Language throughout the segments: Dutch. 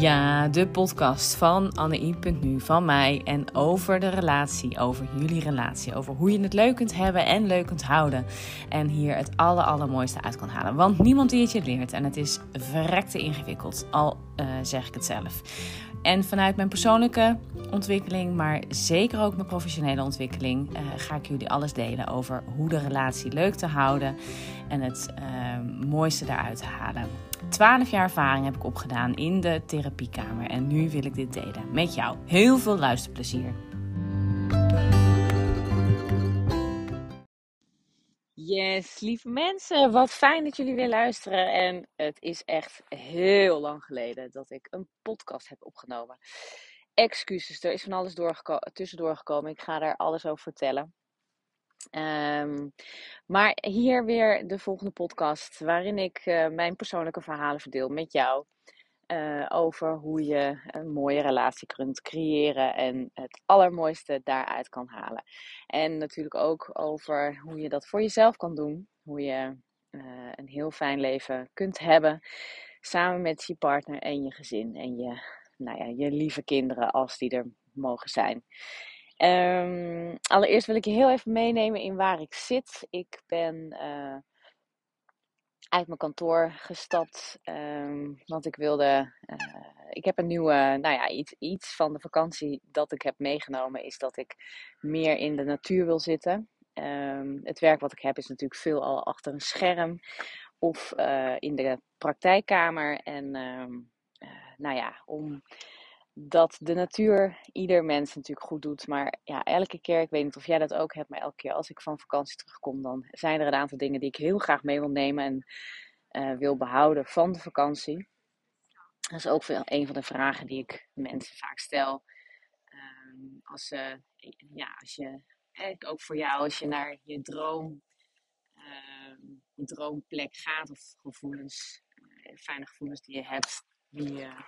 Ja, de podcast van Anne.nu van mij en over de relatie, over jullie relatie, over hoe je het leuk kunt hebben en leuk kunt houden en hier het aller allermooiste uit kan halen. Want niemand die het je leert en het is verrekte ingewikkeld, al uh, zeg ik het zelf. En vanuit mijn persoonlijke ontwikkeling, maar zeker ook mijn professionele ontwikkeling, uh, ga ik jullie alles delen over hoe de relatie leuk te houden en het uh, mooiste daaruit te halen. 12 jaar ervaring heb ik opgedaan in de therapiekamer en nu wil ik dit delen met jou. Heel veel luisterplezier. Yes, lieve mensen, wat fijn dat jullie weer luisteren. En het is echt heel lang geleden dat ik een podcast heb opgenomen. Excuses, er is van alles tussendoor gekomen. Ik ga daar alles over vertellen. Um, maar hier weer de volgende podcast, waarin ik uh, mijn persoonlijke verhalen verdeel met jou. Uh, over hoe je een mooie relatie kunt creëren en het allermooiste daaruit kan halen. En natuurlijk ook over hoe je dat voor jezelf kan doen. Hoe je uh, een heel fijn leven kunt hebben samen met je partner en je gezin en je, nou ja, je lieve kinderen als die er mogen zijn. Um, allereerst wil ik je heel even meenemen in waar ik zit. Ik ben uh, uit mijn kantoor gestapt, um, want ik wilde. Uh, ik heb een nieuwe, nou ja, iets, iets van de vakantie dat ik heb meegenomen is dat ik meer in de natuur wil zitten. Um, het werk wat ik heb is natuurlijk veel al achter een scherm of uh, in de praktijkkamer. En nou ja, om dat de natuur ieder mens natuurlijk goed doet. Maar ja, elke keer, ik weet niet of jij dat ook hebt, maar elke keer als ik van vakantie terugkom, dan zijn er een aantal dingen die ik heel graag mee wil nemen en uh, wil behouden van de vakantie. Dat is ook een van de vragen die ik mensen vaak stel. Uh, als, uh, ja, als je, ook voor jou, als je naar je droom, ehm, droomplek gaat of gevoelens, eh, fijne gevoelens die je hebt, die, uh,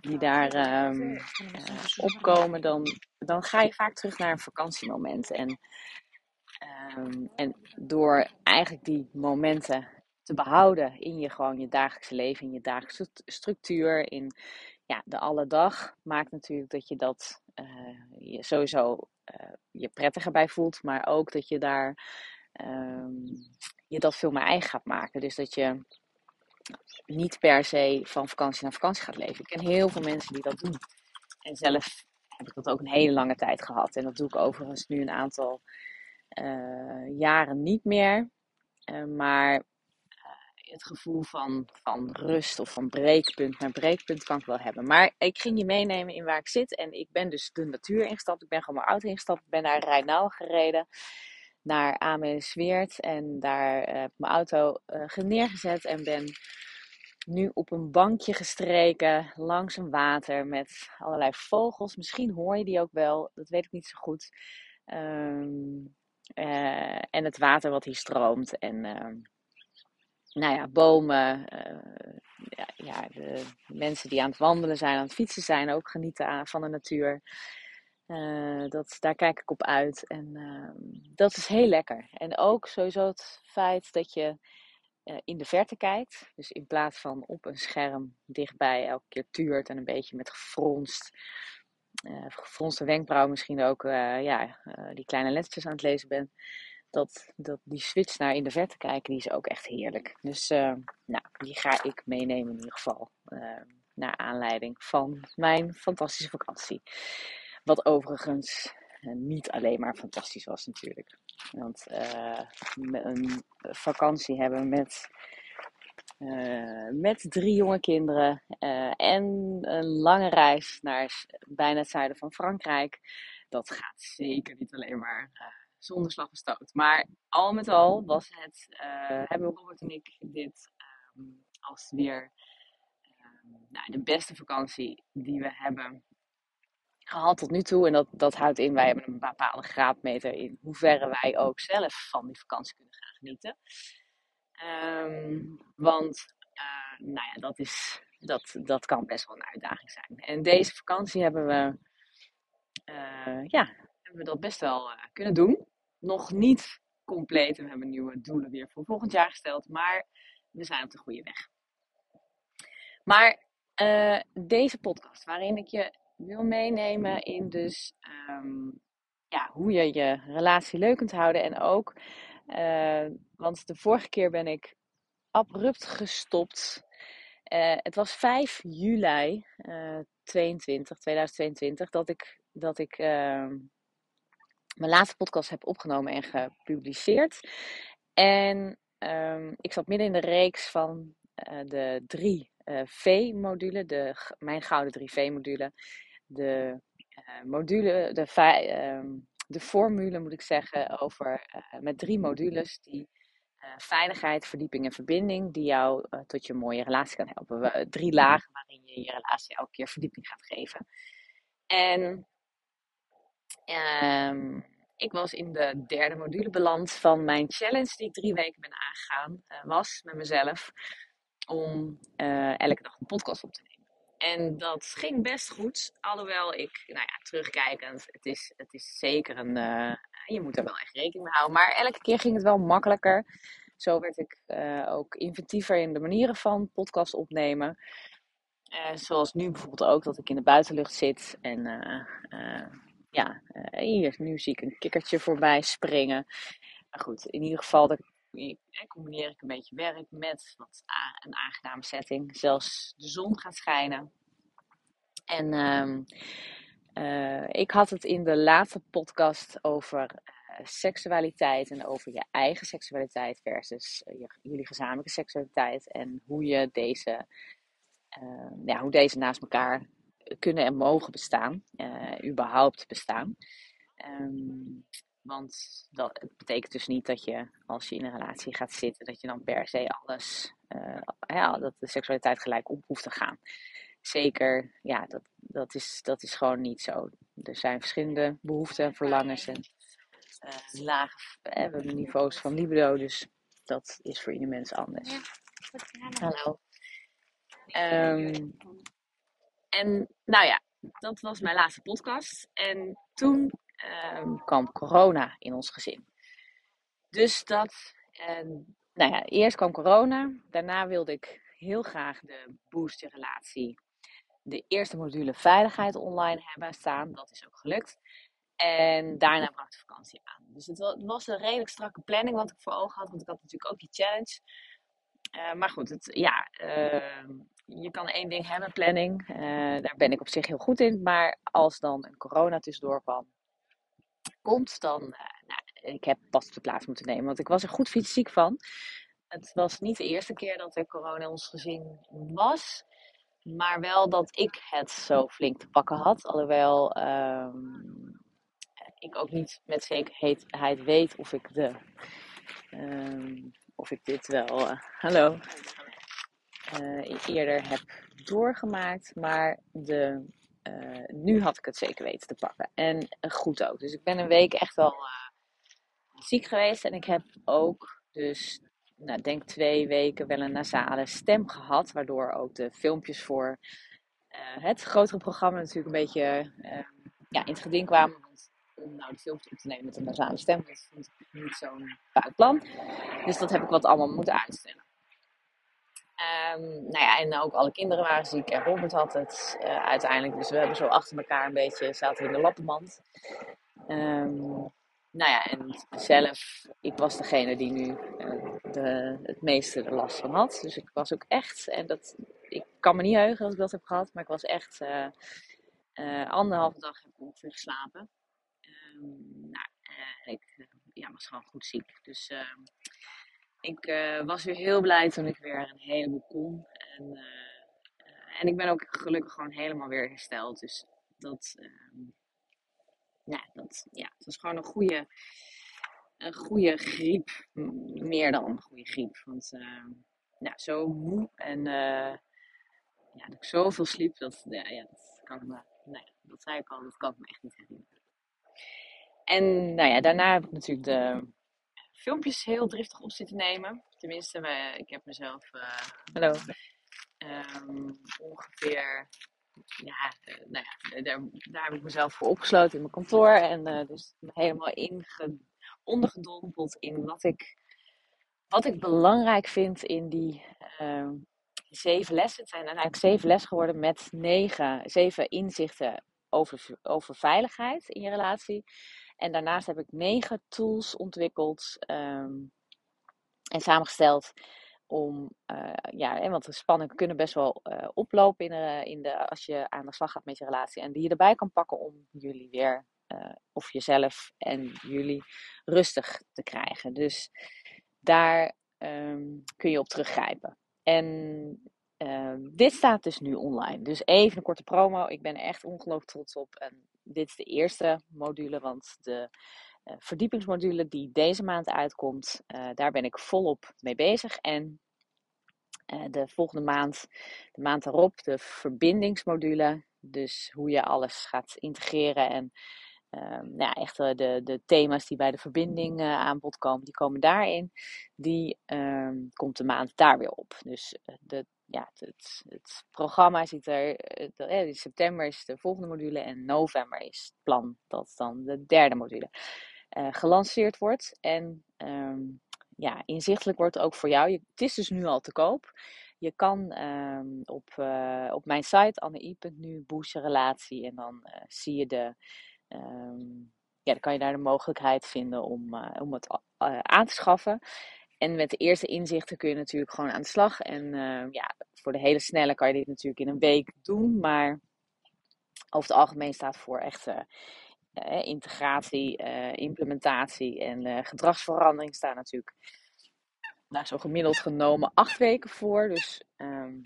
die daar um, uh, opkomen, dan, dan ga je vaak terug naar een vakantiemoment. En, um, en door eigenlijk die momenten te behouden in je gewoon je dagelijkse leven, in je dagelijkse structuur, in ja, de alle dag, maakt natuurlijk dat je dat uh, je sowieso je prettiger bij voelt, maar ook dat je daar um, je dat veel meer eigen gaat maken. Dus dat je niet per se van vakantie naar vakantie gaat leven. Ik ken heel veel mensen die dat doen. En zelf heb ik dat ook een hele lange tijd gehad. En dat doe ik overigens nu een aantal uh, jaren niet meer. Uh, maar uh, het gevoel van, van rust of van breekpunt naar breekpunt kan ik wel hebben. Maar ik ging je meenemen in waar ik zit. En ik ben dus de natuur ingestapt. Ik ben gewoon mijn auto ingestapt. Ik ben naar Rijnal gereden naar Amersweert. En daar heb ik mijn auto uh, neergezet en ben nu op een bankje gestreken langs een water met allerlei vogels. Misschien hoor je die ook wel, dat weet ik niet zo goed. Um, uh, en het water wat hier stroomt. En uh, nou ja, bomen. Ja, ja, de mensen die aan het wandelen zijn, aan het fietsen zijn, ook genieten van de natuur. Uh, dat, daar kijk ik op uit. En uh, dat is heel lekker. En ook sowieso het feit dat je uh, in de verte kijkt. Dus in plaats van op een scherm dichtbij elke keer tuurt en een beetje met gefronst. gefronste wenkbrauw misschien ook. ja, die kleine lettertjes aan het lezen bent. Dat, dat die switch naar in de verte kijken, die is ook echt heerlijk. Dus nou, die ga ik meenemen in ieder geval. naar aanleiding van mijn fantastische vakantie. Wat overigens niet alleen maar fantastisch was natuurlijk. Want uh, een vakantie hebben met, uh, met drie jonge kinderen en een lange reis naar bijna het zuiden van Frankrijk. Dat gaat zeker niet alleen maar zonder slag en stoot. Maar al met al was het, hebben Robert en ik dit um, als weer um, nou, de beste vakantie die we hebben gehad tot nu toe. En dat, dat houdt in, wij hebben een bepaalde graadmeter in hoeverre wij ook zelf van die vakantie kunnen gaan genieten. Um, want, uh, nou ja, dat, is, dat, dat kan best wel een uitdaging zijn. En deze vakantie hebben we, uh, ja, hebben we dat best wel uh, kunnen doen. Nog niet compleet. We hebben nieuwe doelen weer voor volgend jaar gesteld. Maar we zijn op de goede weg. Maar deze podcast, waarin ik je wil meenemen in dus um, ja, hoe je je relatie leuk kunt houden. En ook, uh, want de vorige keer ben ik abrupt gestopt. Uh, het was 5 juli 22, 2022 dat ik, dat ik ehm, mijn laatste podcast heb opgenomen en gepubliceerd. En um, ik zat midden in de reeks van de drie uh, V-module, de, mijn gouden 3V-module, de uh, module, de, uh, de formule moet ik zeggen, over, eh, met drie modules die veiligheid, verdieping en verbinding, die jou tot je mooie relatie kan helpen. Drie lagen waarin je je relatie elke keer verdieping gaat geven. En ehm, ik was in de derde module beland van mijn challenge die ik drie weken ben aangegaan, was met mezelf om uh, elke dag een podcast op te nemen. En dat ging best goed. Alhoewel ik, nou ja, terugkijkend, het is, het is zeker een. Uh, je moet er wel echt rekening mee houden. Maar elke keer ging het wel makkelijker. Zo werd ik uh, ook inventiever in de manieren van podcast opnemen. zoals nu bijvoorbeeld ook, dat ik in de buitenlucht zit. En ja, hier, nu zie ik een kikkertje voorbij springen. Maar goed, in ieder geval, dat combineer ik een beetje werk met wat een aangename setting. Zelfs de zon gaat schijnen. En uh, uh, ik had het in de laatste podcast over uh, seksualiteit en over je eigen seksualiteit versus uh, jullie gezamenlijke seksualiteit. En hoe je deze, ja, hoe deze naast elkaar kunnen en mogen bestaan, überhaupt bestaan. Um, want dat betekent dus niet dat je, als je in een relatie gaat zitten, dat je dan per se alles, uh, ja, dat de seksualiteit gelijk op hoeft te gaan. Zeker, ja, dat, dat, is, dat is gewoon niet zo. Er zijn verschillende behoeften en verlangens en uh, lage eh, we hebben niveaus van libido, dus dat is voor ieder mens anders. Ja, Hallo. Um, en nou ja, dat was mijn laatste podcast. En toen um, kwam corona in ons gezin. Dus dat, um, nou ja, eerst kwam corona. Daarna wilde ik heel graag de booster relatie, de eerste module veiligheid online hebben staan. Dat is ook gelukt. En daarna brak de vakantie aan. Dus het was een redelijk strakke planning wat ik voor ogen had. Want ik had natuurlijk ook die challenge. Uh, maar goed, het, ja, uh, je kan één ding hebben, planning. Uh, daar ben ik op zich heel goed in. Maar als dan een corona tussendoor kwam, komt, dan. Uh, nou, ik heb plaats moeten nemen, want ik was er goed fysiek van. Het was niet de eerste keer dat er corona in ons gezin was. Maar wel dat ik het zo flink te pakken had. Alhoewel um, ik ook niet met zekerheid weet of ik de. Um, of ik dit wel. Uh, hallo. Uh, eerder heb doorgemaakt. Maar de uh, nu had ik het zeker weten te pakken. En uh, goed ook. Dus ik ben een week echt wel uh, ziek geweest. En ik heb ook dus, nou, denk twee weken wel een nasale stem gehad. Waardoor ook de filmpjes voor het grotere programma natuurlijk een beetje ja, in het geding kwamen. Want om nou de filmpjes op te nemen met een nasale stem, dat vond ik niet zo'n fout plan. Dus dat heb ik wat allemaal moeten uitstellen. Um, nou ja, en ook alle kinderen waren ziek en Robert had het uh, uiteindelijk. Dus we hebben zo achter elkaar een beetje, zaten in de lappenmand. Um, nou ja, en zelf, ik was degene die nu uh, de, het meeste last van had. Dus ik was ook echt, en dat, ik kan me niet heugen als ik dat heb gehad, maar ik was echt uh, anderhalve dag heb ik ongeveer geslapen. Um, nou, ik ja, was gewoon goed ziek. Dus ik uh, was weer heel blij toen ik weer een heleboel kon. En, uh, en ik ben ook gelukkig gewoon helemaal weer hersteld. Dus dat, uh, ja, dat, ja, het was gewoon een goede, een goede griep. Meer dan een goede griep. Want ehm, ja, zo moe en ja, dat ik zoveel sliep, dat, ja, ja, dat kan ik me, nee, dat zei ik al, dat kan ik me echt niet herinneren. En nou ja, daarna heb ik natuurlijk de filmpjes heel driftig op zitten nemen. Tenminste, ik heb mezelf. Uh, hallo. Um, ongeveer. Ja, uh, nou ja daar, daar, heb ik mezelf voor opgesloten in mijn kantoor. En uh, dus helemaal inge, ondergedompeld in wat ik, wat ik belangrijk vind in die, ehm, zeven lessen. Het zijn eigenlijk zeven lessen geworden met negen, zeven inzichten over, over veiligheid in je relatie. En daarnaast heb ik negen tools ontwikkeld ehm, en samengesteld om, uh, ja, want de spanningen kunnen best wel uh, oplopen in de, in de, als je aan de slag gaat met je relatie. En die je erbij kan pakken om jullie weer, of jezelf en jullie rustig te krijgen. Dus daar um, kun je op teruggrijpen. En dit staat dus nu online. Dus even een korte promo. Ik ben echt ongelooflijk trots op. En dit is de eerste module, want de uh, verdiepingsmodule die deze maand uitkomt, uh, daar ben ik volop mee bezig. En uh, de volgende maand, de maand daarop, de verbindingsmodule. Dus hoe je alles gaat integreren en nou ja, echt de, de thema's die bij de verbinding aan bod komen, die komen daarin. Die ehm, komt de maand daar weer op. Dus de ja, het, het, programma ziet er. Eh, in september is de volgende module en november is het plan dat dan de derde module gelanceerd wordt. En um, ja, inzichtelijk wordt ook voor jou. Je, het is dus nu al te koop. Je kan op, op mijn site anne.nu boost je relatie en dan zie je de. Um, ja, dan kan je daar de mogelijkheid vinden om, om het aan te schaffen. En met de eerste inzichten kun je natuurlijk gewoon aan de slag. En uh, ja, voor de hele snelle kan je dit natuurlijk in een week doen. Maar over het algemeen staat voor echt uh, uh, integratie, implementatie en gedragsverandering staan natuurlijk nou, zo gemiddeld genomen acht weken voor. Dus um,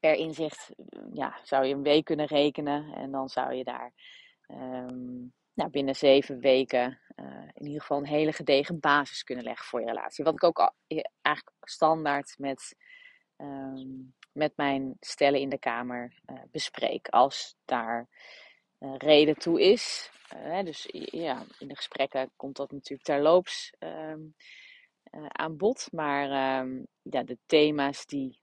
per inzicht ja, zou je een week kunnen rekenen. En dan zou je daar um, nou, binnen zeven weken uh, in ieder geval een hele gedegen basis kunnen leggen voor je relatie. Wat ik ook al, eigenlijk standaard met, um, met mijn stellen in de kamer uh, bespreek. Als daar reden toe is. dus ja, in de gesprekken komt dat natuurlijk terloops um, aan bod. Maar ja, de thema's die,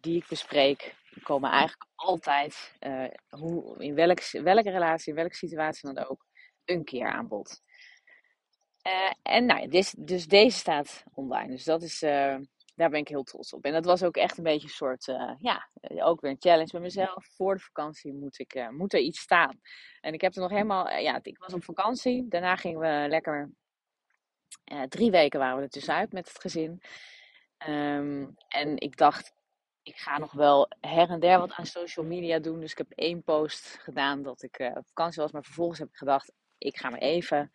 die ik bespreek, komen eigenlijk altijd, uh, hoe, in welke, welke relatie, in welke situatie dan ook, een keer aan bod. Uh, en nou dus, dus, deze staat online. Dus dat is, uh, daar ben ik heel trots op. En dat was ook echt een beetje een soort, ja, ook weer een challenge met mezelf. Voor de vakantie moet, ik, moet er iets staan. En ik heb er nog helemaal, ja, ik was op vakantie. Daarna gingen we lekker, drie weken waren we er tussenuit met het gezin. Um, en ik dacht, ik ga nog wel her en der wat aan social media doen. Dus ik heb één post gedaan dat ik uh, op vakantie was. Maar vervolgens heb ik gedacht, ik ga me even,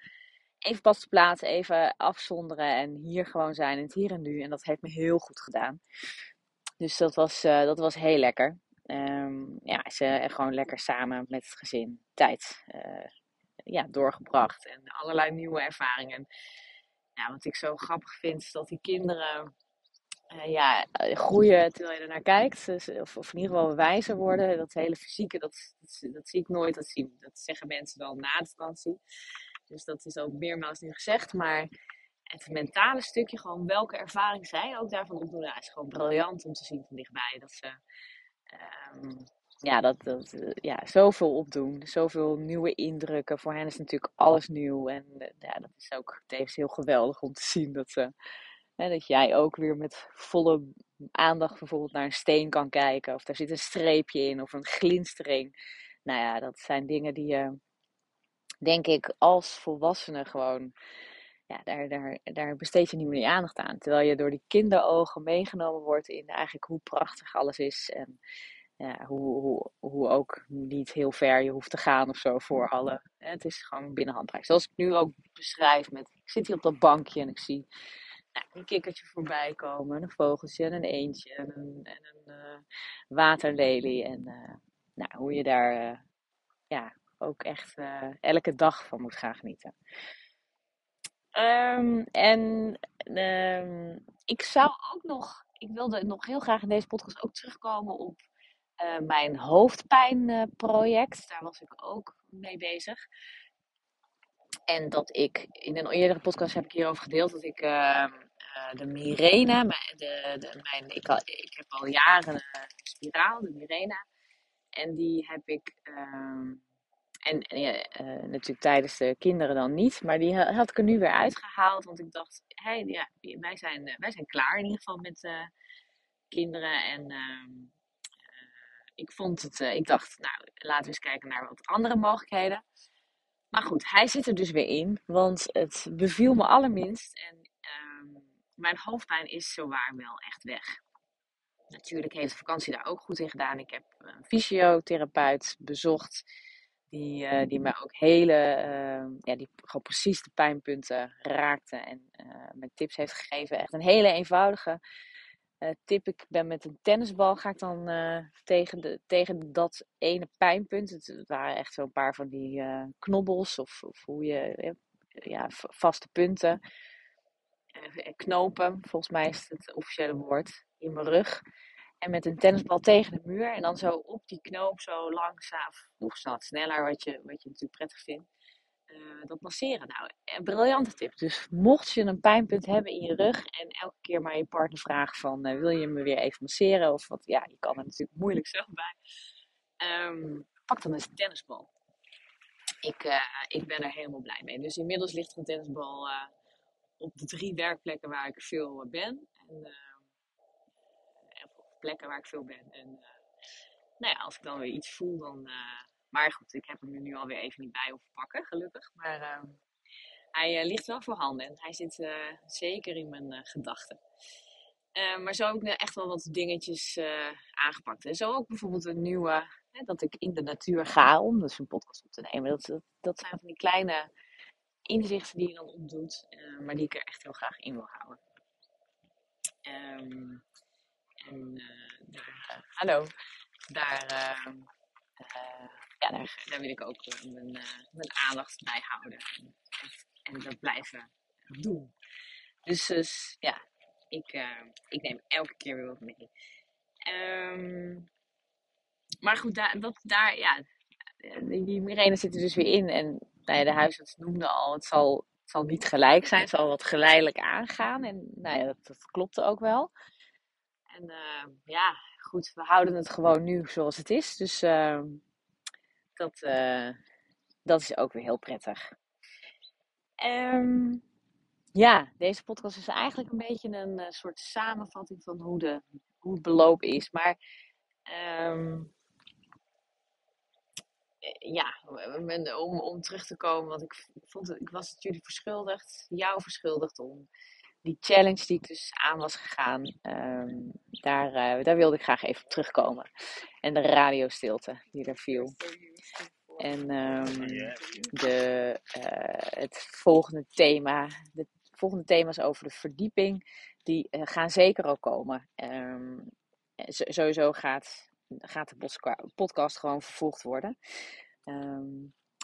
even pas te plaatsen, even afzonderen. En hier gewoon zijn in het hier en nu. En dat heeft me heel goed gedaan. Dus dat was, uh, dat was heel lekker. Um, ja, ze gewoon lekker samen met het gezin tijd uh, ja, doorgebracht. En allerlei nieuwe ervaringen. Ja, wat ik zo grappig vind, is dat die kinderen uh, ja, eh, groeien terwijl je er naar kijkt. Dus, of, of, in ieder geval wijzer worden. Dat hele fysieke, dat, dat, zie ik nooit. Dat, zie, dat zeggen mensen dan na de vakantie. Dus dat is ook meermaals nu gezegd. Maar het mentale stukje, gewoon welke ervaring zij ook daarvan opdoen, is gewoon briljant om te zien van dichtbij. Dat ze um, ja, dat, dat, ja, zoveel opdoen. Zoveel nieuwe indrukken. Voor hen is natuurlijk alles nieuw. En ja, dat is ook tevens heel geweldig om te zien dat ze dat jij ook weer met volle aandacht bijvoorbeeld naar een steen kan kijken. Of daar zit een streepje in of een glinstering. Nou ja, dat zijn dingen die je, denk ik, als volwassene gewoon. Ja, daar, daar, daar besteed je niet meer aandacht aan. Terwijl je door die kinderogen meegenomen wordt in eigenlijk hoe prachtig alles is. En ja, hoe, hoe, hoe ook niet heel ver je hoeft te gaan of zo voor alle. Het is gewoon binnen handbereik. Zoals ik nu ook beschrijf met, ik zit hier op dat bankje en ik zie een kikkertje voorbij komen, een vogeltje en een eendje en een, en een uh, waterlelie. En uh, nou, hoe je daar uh, ja, ook echt elke dag van moet gaan genieten. Um, en um, ik zou ook nog, ik wilde nog heel graag in deze podcast ook terugkomen op mijn hoofdpijnproject. Daar was ik ook mee bezig. En dat ik in een eerdere podcast heb ik hierover gedeeld dat ik uh, de Mirena, de, de, mijn, ik, al, ik heb al jaren een spiraal, de Mirena. En die heb ik, uh, en uh, natuurlijk tijdens de kinderen dan niet, maar die had ik er nu weer uitgehaald. Want ik dacht, hey, ja, wij, zijn, wij zijn klaar in ieder geval met, kinderen. En ehm, ik vond het, ik dacht, nou, laten we eens kijken naar wat andere mogelijkheden. Maar goed, hij zit er dus weer in, want het beviel me allerminst. En ehm, mijn hoofdpijn is zowaar wel echt weg. Natuurlijk heeft de vakantie daar ook goed in gedaan. Ik heb een fysiotherapeut bezocht. Die, uh, die me ook hele, uh, ja, die gewoon precies de pijnpunten raakte en uh, me tips heeft gegeven. Echt een hele eenvoudige tip. Ik ben met een tennisbal, ga ik dan tegen, de, tegen dat ene pijnpunt. Het, waren echt zo'n paar van die knobbels of, of hoe je, ja, vaste punten. Knopen, volgens mij is het officiële woord, in mijn rug. En met een tennisbal tegen de muur. En dan zo op die knoop zo langzaam, nog wat sneller, wat je, wat je natuurlijk prettig vindt. Uh, dat masseren. Nou, een briljante tip. Dus mocht je een pijnpunt hebben in je rug en elke keer maar je partner vraagt van uh, wil je me weer even masseren? Of wat, ja, je kan er natuurlijk moeilijk zo bij. Um, pak dan eens een tennisbal. Ik, ik ben er helemaal blij mee. Dus inmiddels ligt een tennisbal op de drie werkplekken waar ik veel ben. En, plekken waar ik veel ben. En uh, nou ja, als ik dan weer iets voel, dan. Uh, maar goed, ik heb hem er nu alweer even niet bij hoeven pakken, gelukkig. Maar uh, hij ligt wel voorhanden en hij zit zeker in mijn gedachten. maar zo heb ik echt wel wat dingetjes aangepakt. En zo ook bijvoorbeeld een nieuwe, hè, dat ik in de natuur ga om dus een podcast op te nemen. Dat, dat zijn van die kleine inzichten die je dan opdoet, maar die ik er echt heel graag in wil houden. Um, en uh, daar, hallo, daar, uh, uh, ja, daar, daar, wil ik ook mijn, mijn aandacht bij houden. En, en, dat blijven doen. Dus, dus ja, ik, ik neem elke keer weer wat mee. Um, maar goed, daar, dat, daar, ja, die Mirene zit er dus weer in. En nou ja, de huisarts noemde al, het zal, het zal niet gelijk zijn, het zal wat geleidelijk aangaan. En nou ja, dat, dat klopte ook wel. En uh, ja, goed, we houden het gewoon nu zoals het is. Dus uh, dat, uh, dat is ook weer heel prettig. Um, ja, deze podcast is eigenlijk een beetje een uh, soort samenvatting van hoe, de, hoe het beloop is. Maar um, ja, om, om terug te komen, want ik, vond het, ik was het jullie verschuldigd, jou verschuldigd om die challenge die ik dus aan was gegaan, um, daar, uh, daar wilde ik graag even op terugkomen. En de radiostilte die er viel. En um, de, uh, het volgende thema, de volgende thema's over de verdieping, die uh, gaan zeker ook komen. Um, sowieso gaat, gaat de podcast gewoon vervolgd worden.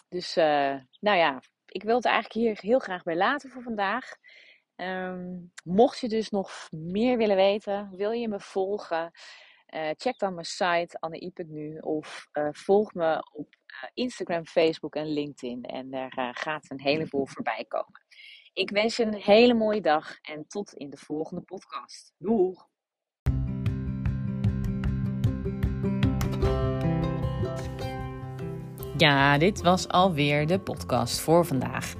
dus nou ja, ik wil het eigenlijk hier heel graag bij laten voor vandaag. Um, mocht je dus nog meer willen weten, wil je me volgen, uh, check dan mijn site anne.nu of uh, volg me op Instagram, Facebook en LinkedIn. En daar gaat een heleboel voorbij komen. Ik wens je een hele mooie dag en tot in de volgende podcast. Doeg! Ja, dit was alweer de podcast voor vandaag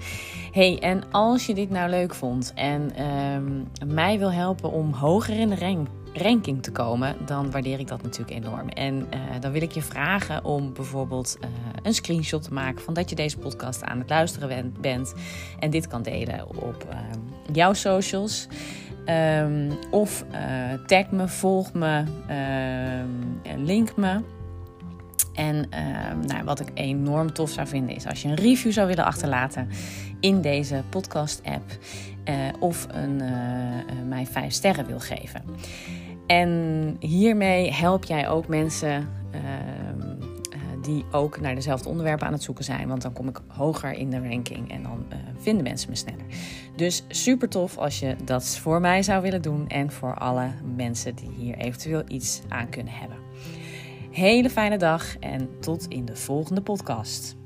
hey, en als je dit nou leuk vond en um, mij wil helpen om hoger in de rank, ranking te komen, dan waardeer ik dat natuurlijk enorm. En uh, dan wil ik je vragen om bijvoorbeeld uh, een screenshot te maken van dat je deze podcast aan het luisteren bent en dit kan delen op uh, jouw socials. Um, of uh, tag me, volg me, link me. En uh, nou, wat ik enorm tof zou vinden is als je een review zou willen achterlaten in deze podcast-app. Uh, of een, uh, mij vijf sterren wil geven. En hiermee help jij ook mensen ehm, die ook naar dezelfde onderwerpen aan het zoeken zijn. Want dan kom ik hoger in de ranking en dan vinden mensen me sneller. Dus super tof als je dat voor mij zou willen doen en voor alle mensen die hier eventueel iets aan kunnen hebben. Hele fijne dag en tot in de volgende podcast.